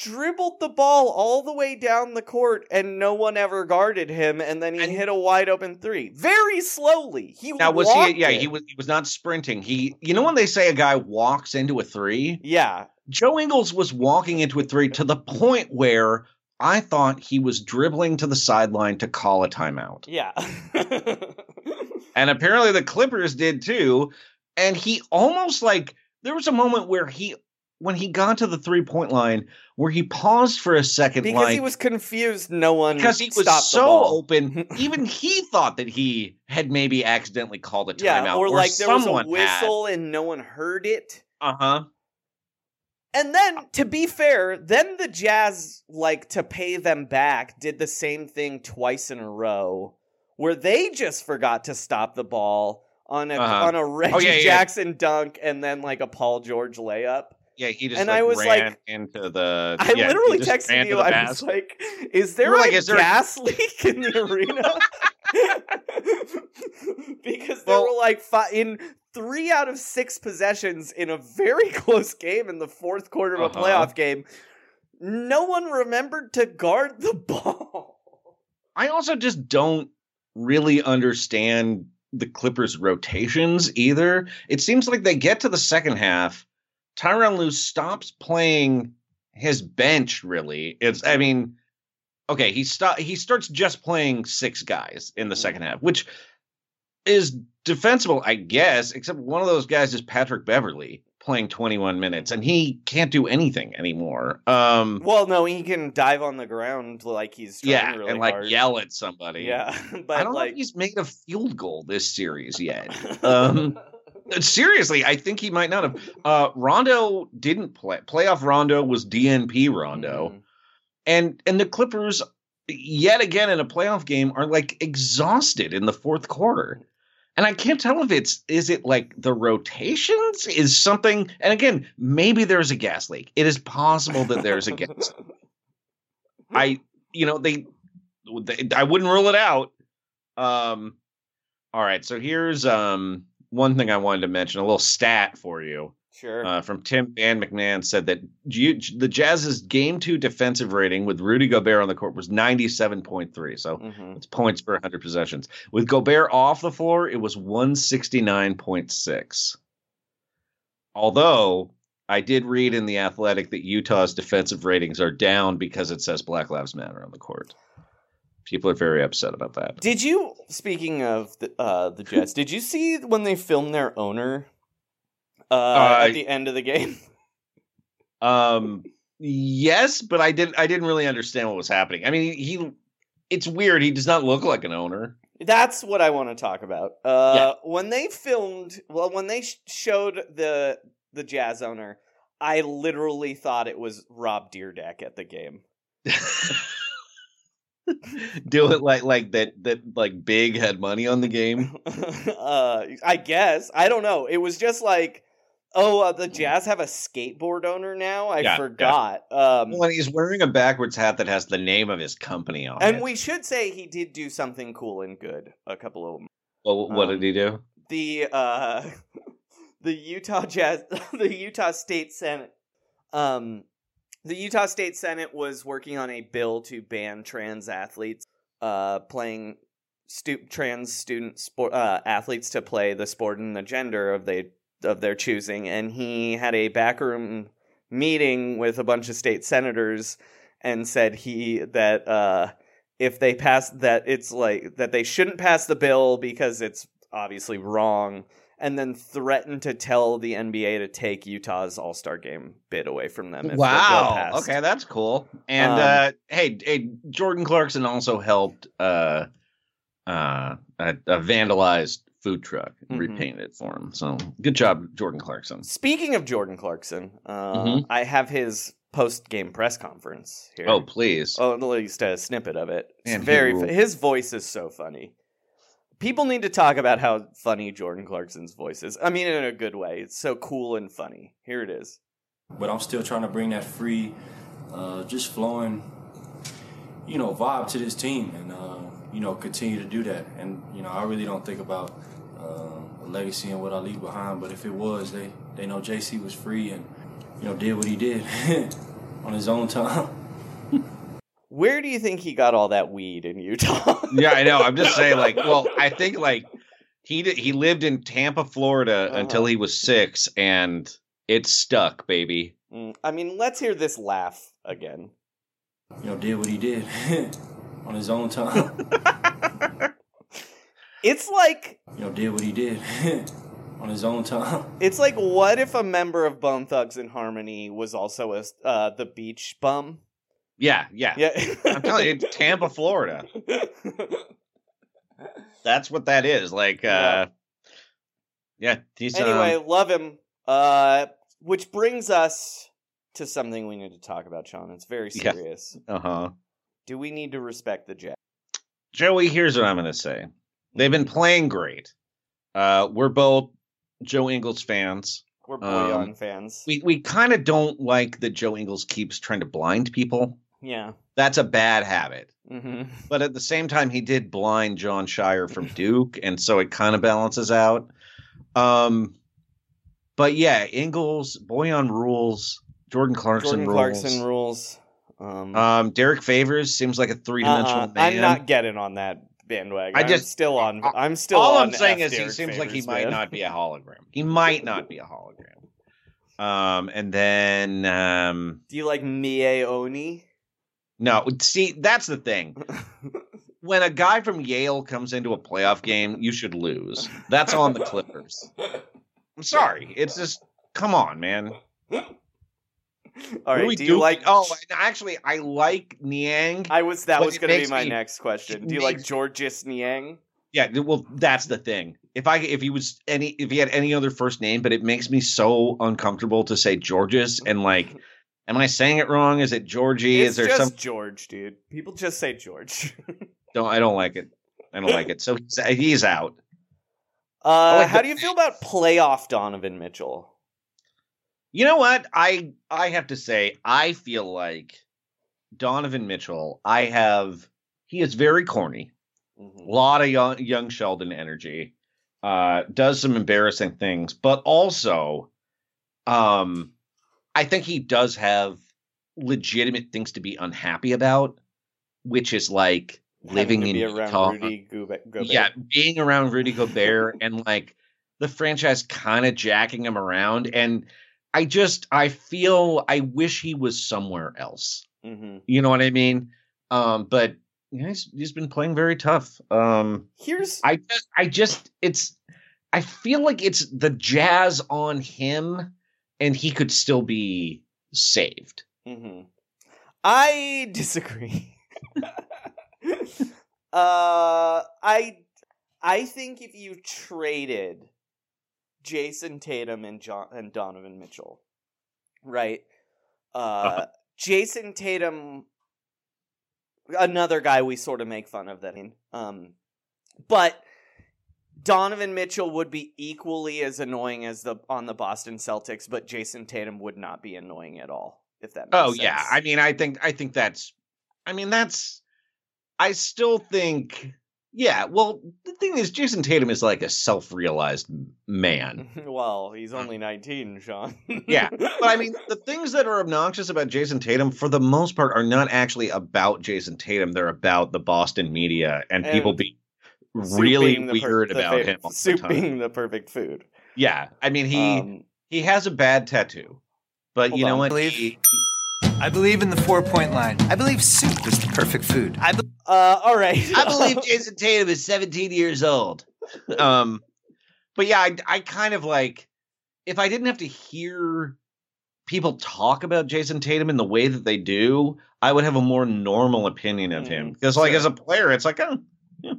dribbled the ball all the way down the court and no one ever guarded him and then he hit a wide open three very slowly he Now was he? Yeah, it. he was. He was not sprinting. He, you know, when they say a guy walks into a three, yeah Joe Ingles was walking into a three to the point where I thought he was dribbling to the sideline to call a timeout, yeah and apparently the Clippers did too. And he almost like there was a moment where he, when he got to the three point line, where he paused for a second, because like he was confused no one because he was stopped so open. even he thought that he had maybe accidentally called a timeout, yeah or like there was a whistle and no one heard it Uh huh. And then, to be fair, then the Jazz, like to pay them back, did the same thing twice in a row, where they just forgot to stop the ball on a Uh-huh. on a Reggie Oh, yeah, yeah. Jackson dunk and then like a Paul George layup. Yeah, he just And like, I was ran like- into the. I yeah, literally texted you. I was like, "Is there a like, is there a- gas leak in the arena?" because there were like five, in three out of six possessions in a very close game in the fourth quarter of a Uh-huh. playoff game. No one remembered to guard the ball. I also just don't really understand the Clippers' rotations either. It seems like they get to the second half, Tyronn Lue stops playing his bench. Really, it's. I mean, okay, he stop he starts just playing six guys in the second half, which is defensible, I guess. Except one of those guys is Patrick Beverley playing 21 minutes, and he can't do anything anymore. Um, Well, no, he can dive on the ground like he's yeah, really and like hard. yell at somebody. Yeah, but I don't know like if he's made a field goal this series yet. Um, seriously, I think he might not have. Uh, Rondo didn't play. Playoff Rondo was DNP Rondo, Mm-hmm. and and the Clippers yet again in a playoff game are like exhausted in the fourth quarter. And I can't tell if it's is it like the rotations is something. And again, maybe there's a gas leak. It is possible that there's a gas. leak. I you know they, they I wouldn't rule it out. Um, all right, so here's um one thing I wanted to mention, a little stat for you. Sure. Uh, from Tim Van MacMahon said that the Jazz's game two defensive rating with Rudy Gobert on the court was 97.3. So Mhm. it's points per 100 possessions. With Gobert off the floor, it was 169.6. Although I did read in The Athletic that Utah's defensive ratings are down because it says Black Lives Matter on the court. People are very upset about that. Did you? Speaking of the, uh, the Jets, did you see when they filmed their owner uh, Uh, at the end of the game? Um, yes, but I didn't. I didn't really understand what was happening. I mean, he. it's weird. He does not look like an owner. That's what I want to talk about. Uh, When they filmed, well, when they sh- showed the the Jazz owner, I literally thought it was Rob Dyrdek at the game. Do it like like that. That like big had money on the game. uh, I guess I don't know. It was just like, oh, uh, the Jazz have a skateboard owner now. I Yeah, yeah. forgot. Um, Well, he's wearing a backwards hat that has the name of his company on and it. And we should say he did do something cool and good. A couple of them. Well, what um, did he do? the uh the Utah Jazz the Utah State Senate um the Utah State Senate was working on a bill to ban trans athletes uh playing stu- trans student sport uh athletes to play the sport and the gender of they of their choosing. And he had a backroom meeting with a bunch of state senators and said he that uh if they pass that it's like that they shouldn't pass the bill because it's obviously wrong and then threatened to tell the NBA to take Utah's All-Star game bid away from them if Wow. Okay, that's cool. And Um, uh, hey, hey, Jordan Clarkson also helped uh, uh, a, a vandalized food truck and Mhm. repainted it for him. So good job, Jordan Clarkson. Speaking of Jordan Clarkson, uh, Mhm. I have his post-game press conference here. Oh, please. Oh, at least a snippet of it. It's he very. his voice is so funny. People need to talk about how funny Jordan Clarkson's voice is. I mean, in a good way. It's so cool and funny. Here it is. but I'm still trying to bring that free, uh, just flowing, you know, vibe to this team, and uh, you know, continue to do that. And you know, I really don't think about uh, a legacy and what I leave behind, but if it was, they they know JC was free and you know did what he did. on his own time. Where do you think he got all that weed in Utah? yeah, I know. I'm just saying, like, well, I think like he did, he lived in Tampa, Florida Uh-huh. until he was six, and it stuck, baby. Mm, I mean, let's hear this laugh again. You know, did what he did on his own time. It's like You know, did what he did on his own time. it's like what if a member of Bone Thugs and Harmony was also a uh, the beach bum? Yeah, yeah, Yeah. I'm telling you, Tampa, Florida. That's what that is. Like, uh, yeah, he's anyway, um, love him. Uh, which brings us to something we need to talk about, Sean. It's very Yeah. serious. uh huh. Do we need to respect the Jazz? Joey, here's what I'm going to say. They've been playing great. Uh, we're both Joe Ingles fans. We're Bojan Um, fans. We we kind of don't like that Joe Ingles keeps trying to blind people. Yeah. That's a bad habit. hmm But at the same time, he did blind Jon Scheyer from Duke, and so it kind of balances out. Um, but yeah, Ingles, Bojan rules, Jordan Clarkson rules. Jordan rules. Clarkson rules. Um, Um, Derrick Favors seems like a three-dimensional uh-uh, man. I'm not getting on that bandwagon. I I'm just- still on. I'm still. All on I'm saying F is he Derrick seems like he Favors, might man. not be a hologram. He might not be a hologram. Um, and then um, Do you like Miye Oni? No, see that's the thing. when a guy from Yale comes into a playoff game, you should lose. That's on the Clippers. I'm sorry. It's just come on, man. All What we Do you like? Oh, and actually, I like Niang. I was. That was going to be my me- next question. Do you like makes- Georges Niang? Yeah, well, that's the thing. If I if he was any if he had any other first name, but it makes me so uncomfortable to say Georges and like, am I saying it wrong? Is it Georgie? It's Is there just some? George, dude. People just say George. Don't I don't like it. I don't like it. So he's, he's out. Uh, like how the- do you feel about playoff Donovan Mitchell? You know what? I I have to say I feel like Donovan Mitchell. I have he is very corny. Mm-hmm. A lot of young young Sheldon energy. Uh, does some embarrassing things, but also, um, I think he does have legitimate things to be unhappy about, which is like living in Utah. Rudy Gobert. Yeah, being around Rudy Gobert and like the franchise kind of jacking him around. And I just, I feel, I wish he was somewhere else. hmm You know what I mean? Um, but yeah, he's, he's been playing very tough. Um, Here's I just, I just, it's, I feel like it's the jazz on him and he could still be saved. hmm I disagree. uh, I I think if you traded Jayson Tatum and John and Donovan Mitchell, right? Uh, Uh-huh. Jayson Tatum, another guy we sort of make fun of that. Um, but Donovan Mitchell would be equally as annoying as the on the Boston Celtics, but Jayson Tatum would not be annoying at all. If that makes Oh sense. yeah, I mean, I think I think that's, I mean, that's, I still think, yeah. Well, the thing is, Jayson Tatum is like a self-realized man. well, he's uh, only 19, Sean. Yeah, but I mean, the things that are obnoxious about Jayson Tatum, for the most part, are not actually about Jayson Tatum. They're about the Boston media and, people And being Soup really being the per- about him. all the Soup time. being the perfect food. Yeah, I mean, he Um, he has a bad tattoo, but you know on. what? He- I believe in the four point line. I believe soup is the perfect food. I be- Uh, all right. I believe Jayson Tatum is 17 years old. Um, but yeah, I, I kind of like if I didn't have to hear people talk about Jayson Tatum in the way that they do, I would have a more normal opinion of him. Because like sure. as a player, it's like, oh,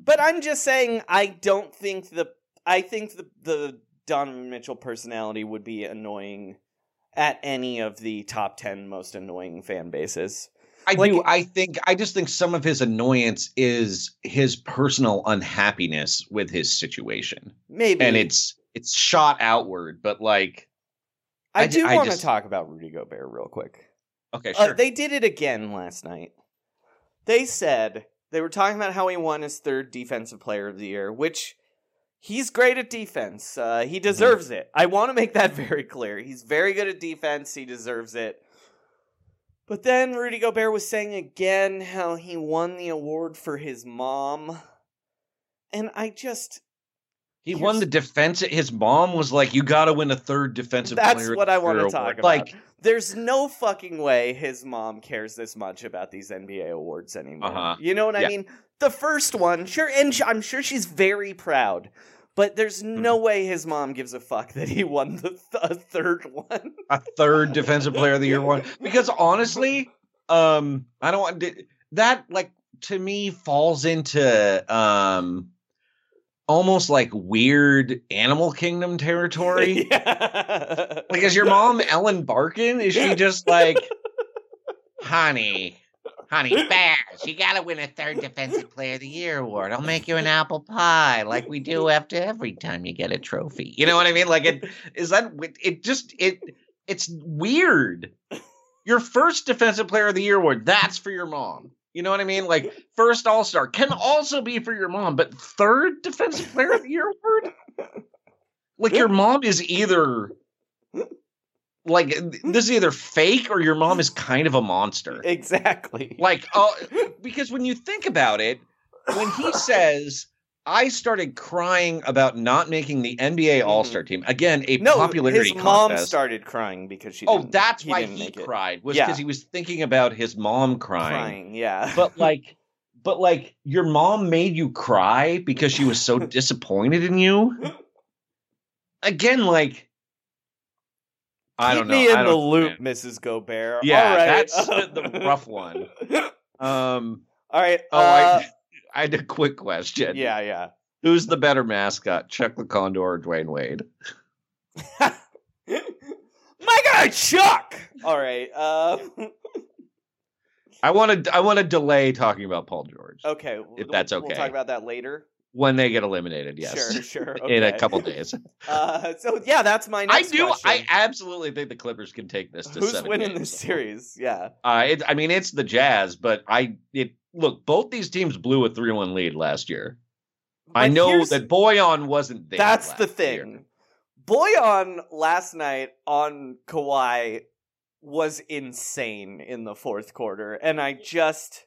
But I'm just saying, I don't think the. I think the the Donovan Mitchell personality would be annoying at any of the top ten most annoying fan bases. I Like- do. I think I just think some of his annoyance is his personal unhappiness with his situation, Maybe, and it's it's shot outward. But like, I, I do want to just- talk about Rudy Gobert real quick. okay, Uh, sure. they did it again last night. They said they were talking about how he won his third Defensive Player of the Year, which he's great at defense. Uh, Mm-hmm. he deserves it. I want to make that very clear. He's very good at defense. He deserves it. But then Rudy Gobert was saying again how he won the award for his mom. And I just He won the defense. His mom was like, "You got to win a third defensive That's player." of what I want to talk award." about. Like, there's no fucking way his mom cares this much about these NBA awards anymore. Uh-huh. You know what I mean? The first one, sure, and I'm sure she's very proud. But there's no Hmm. way his mom gives a fuck that he won the th- a third one. a third defensive player of the year one because honestly um i don't want to- that like to me falls into um almost like weird animal kingdom territory. Like is your mom ellen barkin is she just like honey honey bears you gotta win a third defensive player of the year award. I'll make you an apple pie like we do after every time you get a trophy. You know what i mean? Like it is that it just it it's weird. Your first defensive player of the year award that's for your mom you know what i mean? Like first all-star can also be for your mom but third defensive player of the year award? Like your mom is either like this is either fake or your mom is kind of a monster. Exactly. Like oh because when you think about it when he says I started crying about not making the NBA All Star team again. A Mm-hmm. No, popularity his mom contest. started crying because she. Oh, that's he why he cried was Yeah. because he was thinking about his mom crying. Crying, yeah. But like, but like, your mom made you cry because she was so disappointed in you. Again, like, I Keep don't know. me in the loop, Mrs. Gobert. Yeah, All right. that's the rough one. Um. All right. Oh, uh, I, I had a quick question. Yeah, yeah. Who's the better mascot, Chuck the Condor or Dwyane Wade? My guy Chuck. All right. Uh, I want to. I want to delay talking about Paul George okay. if that's okay. We'll talk about that later. when they get eliminated. Yes, Sure, sure. In a couple days. Uh, so yeah, that's my I next do. question. I absolutely think the Clippers can take this to Who's seven winning games. this series? Yeah. Uh, it, I mean, it's the Jazz, but I it look both these teams blew a three-one lead last year. I know that Bojan wasn't there. That's the thing. year. Bojan last night on Kawhi was insane in the fourth quarter, and I just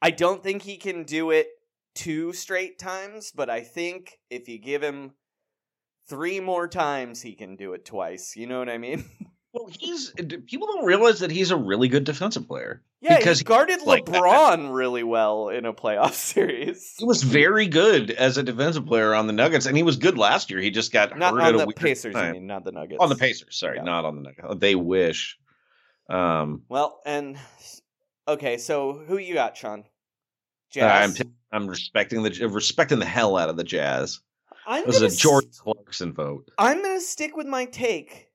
I don't think he can do it two straight times, but I think if you give him three more times, he can do it twice. You know what I mean? Well, he's people don't realize that he's a really good defensive player. Yeah, because he guarded like that. LeBron really well in a playoff series. He was very good as a defensive player on the Nuggets, and he was good last year. He just got Not hurt on at a the Pacers, I time. mean, not the Nuggets. On the Pacers, sorry, not on the Nuggets. They wish. Um, Well, and okay, so who you got, Sean? I'm Jazz. I'm respecting the respecting the hell out of the Jazz. I'm It was a George Clarkson vote. I'm gonna stick with my take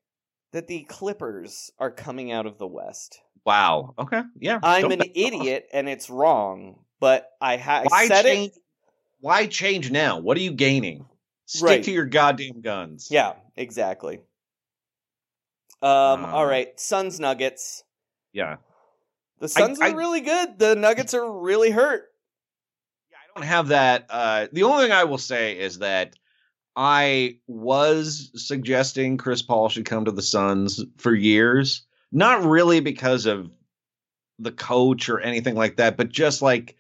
that the Clippers are coming out of the West. Wow. Okay. Yeah. I'm an off. idiot, and it's wrong. But I, ha- I Why said change? it. Why change now? What are you gaining? Stick Right. to your goddamn guns. Yeah, exactly. Um. Uh, all right, Suns Nuggets. Yeah. The Suns I- are really good. The Nuggets are really hurt. Yeah, I don't have that. Uh, the only thing I will say is that I was suggesting Chris Paul should come to the Suns for years. Not really because of the coach or anything like that, but just like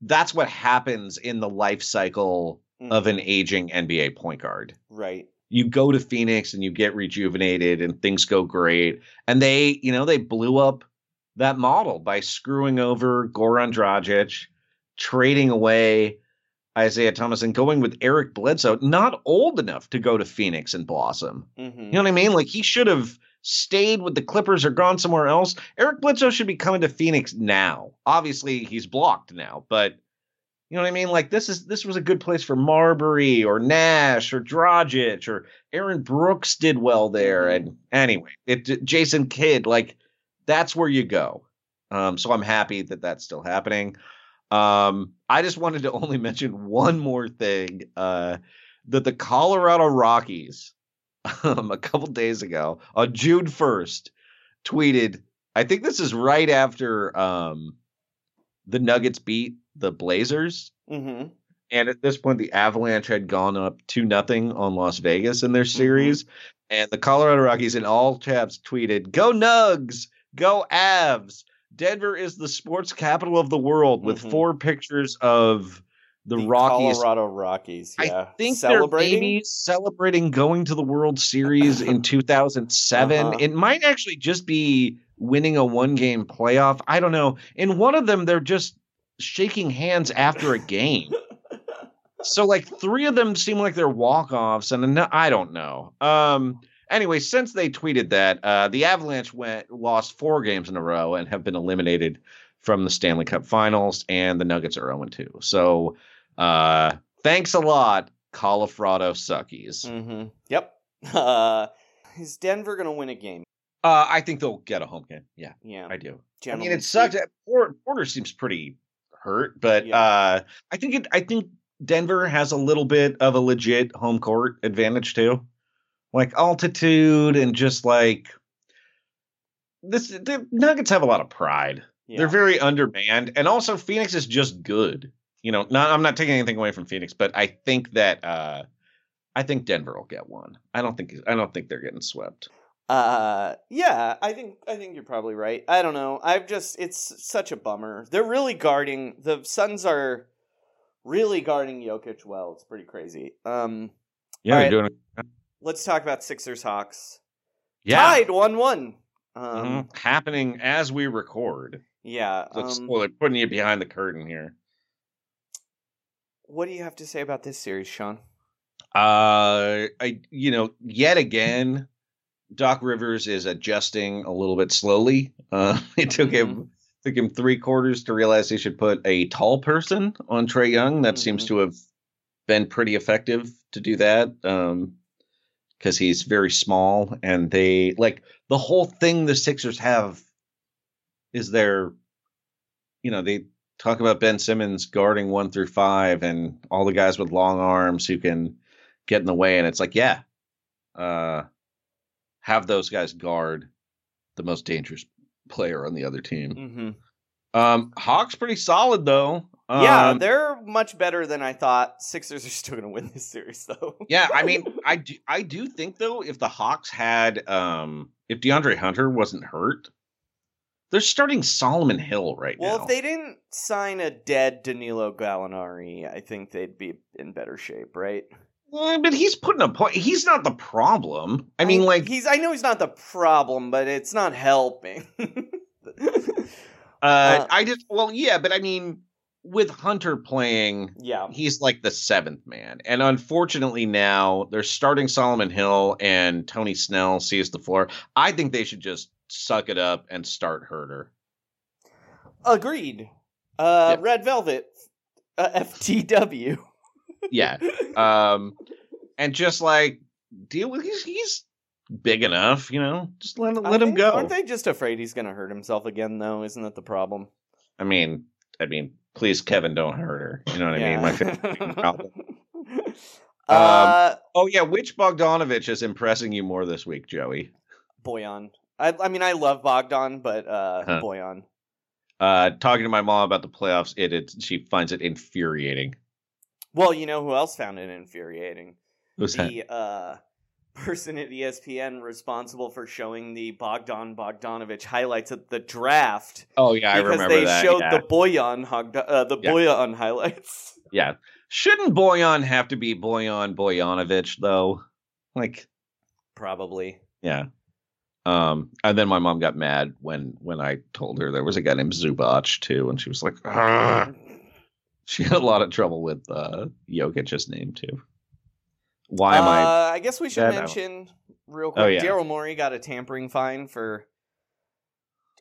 that's what happens in the life cycle of an mm-hmm. aging NBA point guard. Right. You go to Phoenix and you get rejuvenated and things go great. And they, you know, they blew up that model by screwing over Goran Dragic, trading away Isaiah Thomas and going with Eric Bledsoe, not old enough to go to Phoenix and blossom. Mm-hmm. You know what I mean? Like he should have stayed with the Clippers or gone somewhere else. Eric Bledsoe should be coming to Phoenix now. Obviously, he's blocked now, but you know what I mean? Like this is this was a good place for Marbury or Nash or Dragic or Aaron Brooks did well there. And anyway, it Jason Kidd, like that's where you go. Um, so I'm happy that that's still happening. Um, I just wanted to only mention one more thing uh, that the Colorado Rockies um, a couple days ago on June 1st tweeted. I think this is right after um, the Nuggets beat the Blazers. Mm-hmm. And at this point, the Avalanche had gone up two nothing on Las Vegas in their series. And the Colorado Rockies in all caps tweeted, Go Nugs! Go Avs. Denver is the sports capital of the world with Mhm. four pictures of the, The Rockies. Colorado Rockies. Yeah. I think celebrating. they're maybe celebrating going to the World Series in 2007. Uh-huh. It might actually just be winning a one game playoff. I don't know. In one of them, they're just shaking hands after a game. so like three of them seem like they're walk offs, and I don't know. Um. Anyway, since they tweeted that, uh, the Avalanche went lost four games in a row and have been eliminated from the Stanley Cup Finals, and the Nuggets are 0 2. So, uh, thanks a lot, Colorado Suckies. Mm-hmm. Yep. Uh, is Denver going to win a game? Uh, I think they'll get a home game. Yeah, Yeah. I do. I mean, it sucks. Porter, Porter seems pretty hurt, but uh, I think it. I think Denver has a little bit of a legit home court advantage too, like altitude and just like this. The Nuggets have a lot of pride. They're very undermanned, and also Phoenix is just good. You know, not I'm not taking anything away from Phoenix, but I think that uh, I think Denver will get one. I don't think I don't think they're getting swept. Uh, yeah, I think I think you're probably right. I don't know. I've just it's such a bummer. They're really guarding the Suns are really guarding Jokic well. It's pretty crazy. Um, Yeah, right, doing it. Let's talk about Sixers Hawks. Yeah. Tied one one. Um, Mhm. happening as we record. yeah. So Um, well, they're putting you behind the curtain here. what do you have to say about this series, Sean? Uh, I you know yet again, Doc Rivers is adjusting a little bit slowly. Uh, it took him took him three quarters to realize he should put a tall person on Trae Young. That seems to have been pretty effective to do that. Um, because he's very small and they like the whole thing the Sixers have is their you know they talk about Ben Simmons guarding 1 through 5 and all the guys with long arms who can get in the way and it's like yeah uh have those guys guard the most dangerous player on the other team. Mm-hmm. Um Hawks pretty solid though. Yeah, Um, they're much better than I thought. Sixers are still going to win this series, though. yeah, I mean, I do, I do think though, if the Hawks had, um, if DeAndre Hunter wasn't hurt, they're starting Solomon Hill right Well, now. if they didn't sign a dead Danilo Gallinari, I think they'd be in better shape, right? Uh, but he's putting a point. He's not the problem. I mean, like, he's. I know he's not the problem, but it's not helping. uh, I just, well, yeah, but I mean, with Hunter playing, yeah, he's like the seventh man, and unfortunately now they're starting Solomon Hill and Tony Snell sees the floor. I think they should just suck it up and start Huerter. Agreed. Uh, Red Velvet, uh, FTW. yeah um and just like deal with he's he's big enough you know just let, let I him think- go Aren't they just afraid he's going to hurt himself again, though? Isn't that the problem? i mean i mean please kevin don't hurt her you know what i mean my favorite problem. Uh, um, oh yeah which bogdanovich is impressing you more this week joey Bojan. I, I mean, I love Bogdan, but uh, Huh. Bojan. uh talking to my mom about the playoffs it, it she finds it infuriating Well, you know who else found it infuriating? Who's that? uh, person at ESPN responsible for showing the Bogdan Bogdanovich highlights at the draft. Oh, yeah, I because remember they that, showed yeah. the Bojan uh, the Yeah. Bojan highlights. yeah shouldn't boyan have to be boyan boyanovich though like Probably. Yeah. Um, and then my mom got mad when when I told her there was a guy named Zubac too, and she was like, "Argh." she had a lot of trouble with uh Jokic's name too. Why am uh, I? I guess we should mention real Oh, quick. yeah. Daryl Morey got a tampering fine for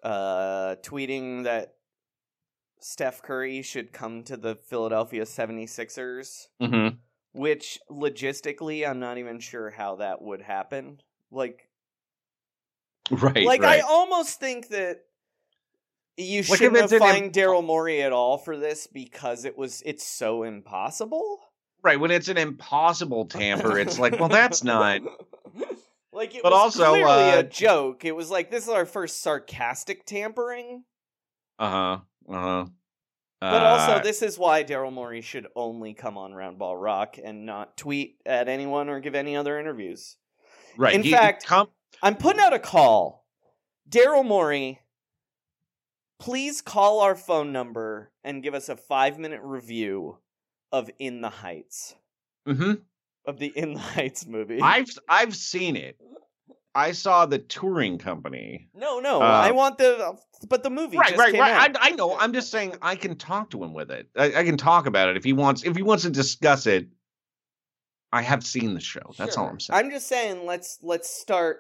uh, tweeting that Steph Curry should come to the Philadelphia 76ers, Mhm. which logistically, I'm not even sure how that would happen. Like, Right, like right. I almost think that you Like, shouldn't have fined Daryl Morey at all for this because it was it's so impossible. Right when it's an impossible tamper, it's like, well, that's not. Like it But was also, clearly uh, a joke. It was like this is our first sarcastic tampering. Uh huh. Uh huh. But also, this is why Daryl Morey should only come on Roundball Rock and not tweet at anyone or give any other interviews. right. In he- fact, com- I'm putting out a call. Daryl Morey, please call our phone number and give us a five minute review of In the Heights. Mm-hmm. Of the In the Heights movie. I've I've seen it. I saw the touring company. No, no, Uh, I want the. But the movie right, just right, right. I, I know. I'm just saying I can talk to him with it. I, I can talk about it if he wants. If he wants to discuss it, I have seen the show. That's all I'm saying. I'm just saying let's let's start.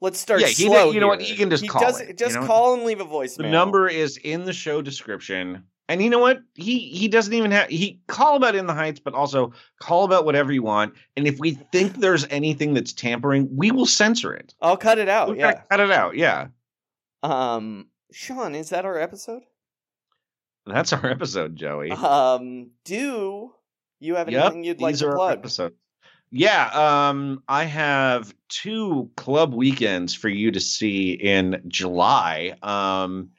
Let's start Yeah, he- you know what, he can just call does, it, you Just know? call and leave a voicemail. The number is in the show description. And you know what? He he doesn't even have he call about in the heights, but also call about whatever you want. And if we think there's anything that's tampering, we will censor it. I'll cut it out. Oh, yeah. cut it out. Yeah. Um, Sean, is that our episode? That's our episode, Joey. Um, do you have Yep, anything you'd like to plug? episodes. Yeah, um, I have two club weekends for you to see in July. Um,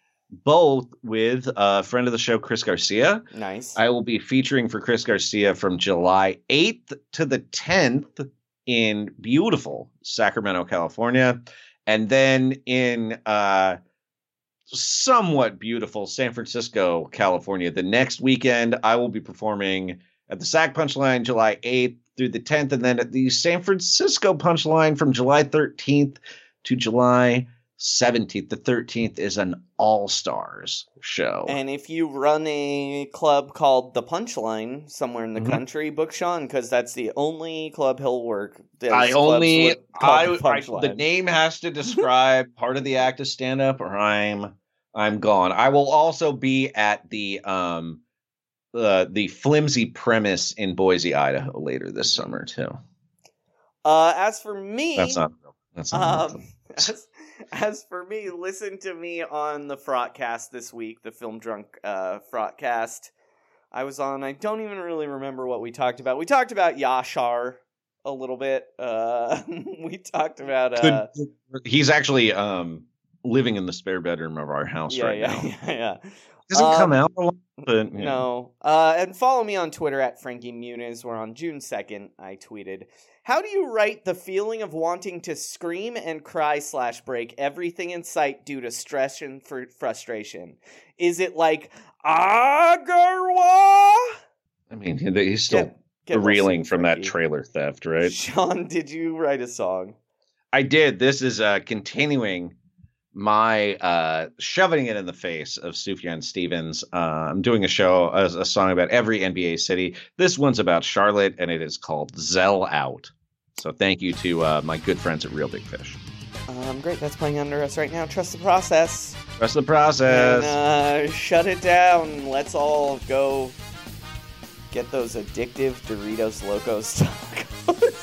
both with a friend of the show, Chris Garcia. Nice. I will be featuring for Chris Garcia from July 8th to the 10th in beautiful Sacramento, California. And then in uh somewhat beautiful San Francisco, California. The next weekend, I will be performing at the Sac Punchline July 8th through the 10th, and then at the San Francisco Punchline from July 13th to July 17th. The 13th is an All Stars show. And if you run a club called the Punchline somewhere in the Mhm. country, book Sean because that's the only club he'll work. I only I, the I the name has to describe part of the act of stand up or I'm I'm gone. I will also be at the um uh, the flimsy premise in Boise, Idaho later this summer too. Uh, as for me, That's not that's not Um, as, as for me, listen to me on the Frotcast this week, the Film Drunk uh, Frotcast. I was on. I don't even really remember what we talked about. We talked about Yashar a little bit. Uh, we talked about. Uh, He's actually um living in the spare bedroom of our house yeah, right yeah, now. yeah, yeah. Doesn't come Um, out a lot, but yeah. No. Uh, and follow me on Twitter at Frankie Muniz, where on June 2nd I tweeted, How do you write the feeling of wanting to scream and cry slash break everything in sight due to stress and fr- frustration? Is it like, Agarwa? I mean, he's still Get- get reeling from that trailer theft, right? Sean, did you write a song? I did. This is uh continuing my uh shoving it in the face of Sufjan Stevens. Uh, I'm doing a show, a, a song about every NBA city. This one's about Charlotte, and it is called Zell Out. So thank you to uh, my good friends at Reel Big Fish. Um, great, that's playing under us right now. Trust the process. Trust the process. And uh, shut it down. Let's all go get those addictive Doritos Locos tacos.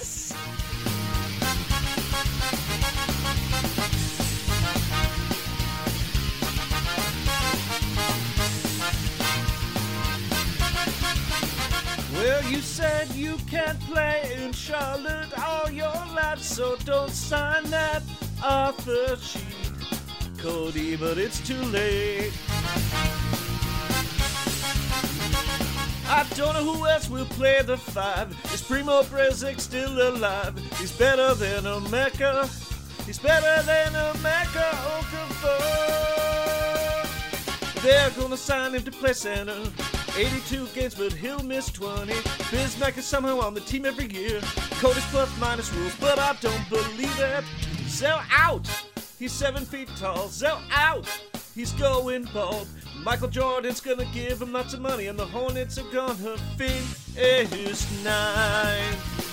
Can't play in Charlotte all your life, so don't sign that offer sheet, Cody. But it's too late. I don't know who else will play the five. Is Primo Brezec still alive? He's better than Emeka. He's better than Emeka Okafor. They're gonna sign him to play center. 82 games, but he'll miss 20. Bismack is somehow on the team every year. Cody's plus minus rules, but I don't believe it. Zell out! He's seven feet tall. Zell out! He's going bald. Michael Jordan's gonna give him lots of money, and the Hornets are gonna finish nine.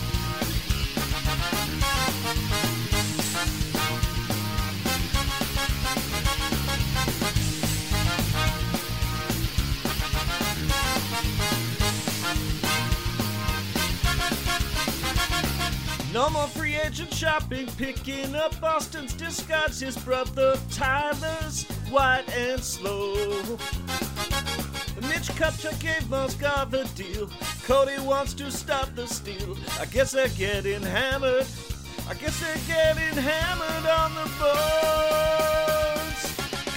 No more free agent shopping, picking up Boston's discards. His brother Tyler's white and slow. Mitch Kupchak gave Mozgov a deal. Cody wants to stop the steal. I guess they're getting hammered. I guess they're getting hammered on the boards.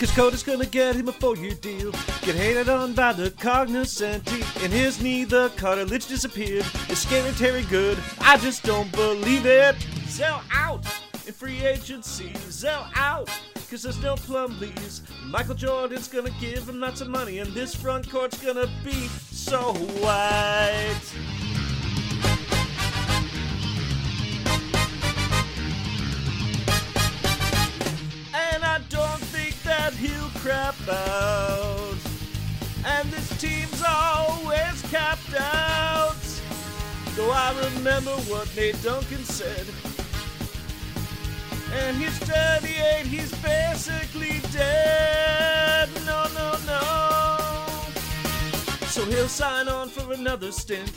Cause Cody's gonna get him a four year deal. Get hated on by the cognoscenti. In his knee, the cartilage disappeared. It's scary Terry good. I just don't believe it. Zell out in free agency. Zell out. cause there's no Plumlees. Michael Jordan's gonna give him lots of money, and this front court's gonna be so white. Crap out. And this team's always capped out. Though I remember what Nate Duncan said. And he's 38, he's basically dead. No, no, no. So he'll sign on for another stint.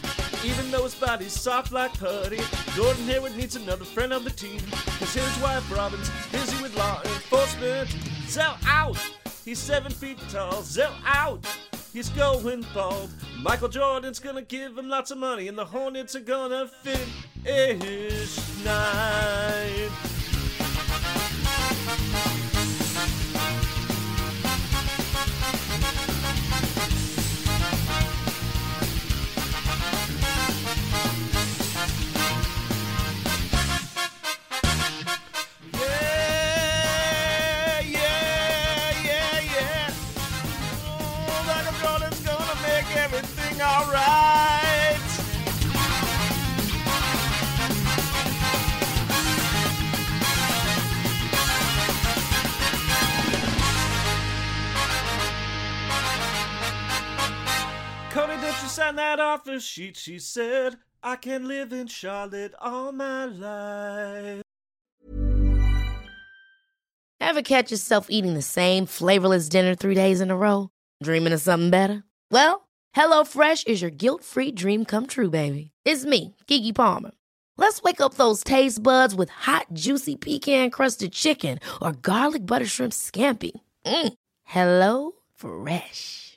Even though his body's soft like putty, Gordon Hayward needs another friend on the team. Cause his wife Robyn's busy with law enforcement. Zell out! He's seven feet tall. Zell out! He's going bald. Michael Jordan's gonna give him lots of money, and the Hornets are gonna finish night. Cody, don't you sign that offer sheet? She said, I can live in Charlotte all my life. Ever catch yourself eating the same flavorless dinner three days in a row? Dreaming of something better? Well, HelloFresh is your guilt free dream come true, baby. It's me, Keke Palmer. Let's wake up those taste buds with hot, juicy pecan crusted chicken or garlic butter shrimp scampi. Mm. Hello Fresh.